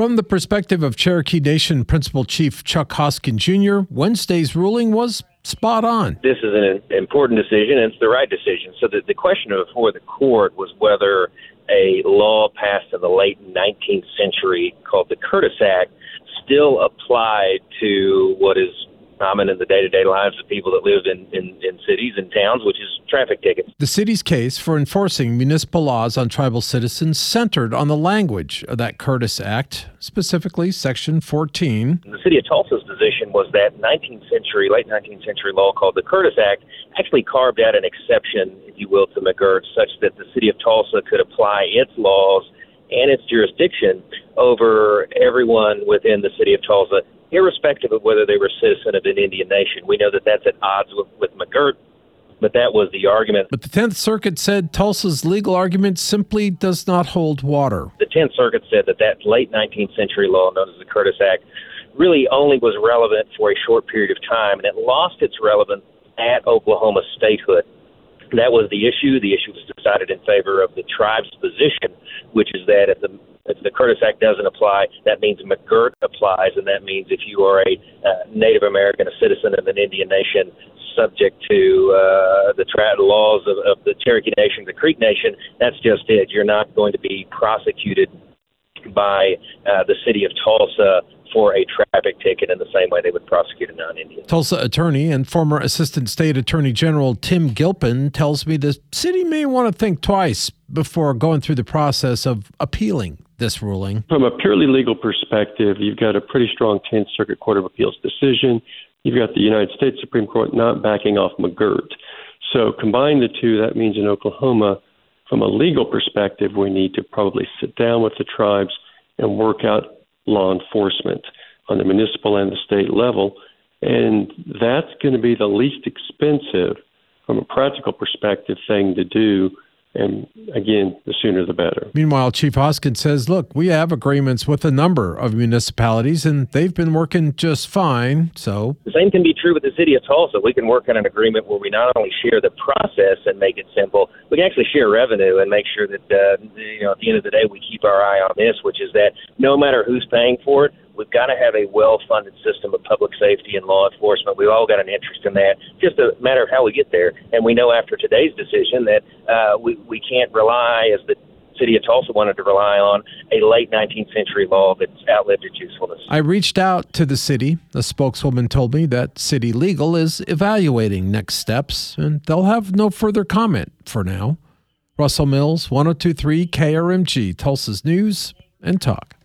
From the perspective of Cherokee Nation Principal Chief Chuck Hoskin Jr., Wednesday's ruling was spot on. This is an important decision, and it's the right decision. So the, the question before the court was whether a law passed in the late 19th century called the Curtis Act still applied to what is common in the day to day lives of people that live in, in, in cities and towns, which is traffic tickets. The city's case for enforcing municipal laws on tribal citizens centered on the language of that Curtis Act, specifically Section 14. The city of Tulsa's position was that 19th century, late 19th century law called the Curtis Act actually carved out an exception, if you will, to McGirt, such that the city of Tulsa could apply its laws and its jurisdiction over everyone within the city of Tulsa irrespective of whether they were a citizen of an Indian nation. We know that that's at odds with, with McGirt, but that was the argument. But the Tenth Circuit said Tulsa's legal argument simply does not hold water. The Tenth Circuit said that that late 19th century law, known as the Curtis Act, really only was relevant for a short period of time, and it lost its relevance at Oklahoma statehood. That was the issue. The issue was decided in favor of the tribe's position, which is that if the if the Curtis Act doesn't apply, that means McGirt applies, and that means if you are a uh, Native American, a citizen of an Indian nation, subject to uh, the tra- laws of, of the Cherokee Nation, the Creek Nation, that's just it. You're not going to be prosecuted by uh, the city of Tulsa for a traffic ticket in the same way they would prosecute a non-Indian. Tulsa attorney and former Assistant State Attorney General Tim Gilpin tells me the city may want to think twice before going through the process of appealing this ruling? From a purely legal perspective, you've got a pretty strong 10th Circuit Court of Appeals decision. You've got the United States Supreme Court not backing off McGirt. So combine the two, that means in Oklahoma, from a legal perspective, we need to probably sit down with the tribes and work out law enforcement on the municipal and the state level. And that's going to be the least expensive, from a practical perspective, thing to do and again, the sooner the better. Meanwhile, Chief Hoskins says, look, we have agreements with a number of municipalities and they've been working just fine. So the same can be true with the city of Tulsa. We can work on an agreement where we not only share the process and make it simple, we can actually share revenue and make sure that, uh, you know, at the end of the day, we keep our eye on this, which is that no matter who's paying for it, We've got to have a well funded system of public safety and law enforcement. We've all got an interest in that. Just a matter of how we get there. And we know after today's decision that uh, we, we can't rely, as the city of Tulsa wanted to rely on, a late 19th century law that's outlived its usefulness. I reached out to the city. A spokeswoman told me that City Legal is evaluating next steps and they'll have no further comment for now. Russell Mills, 1023 KRMG, Tulsa's News and Talk.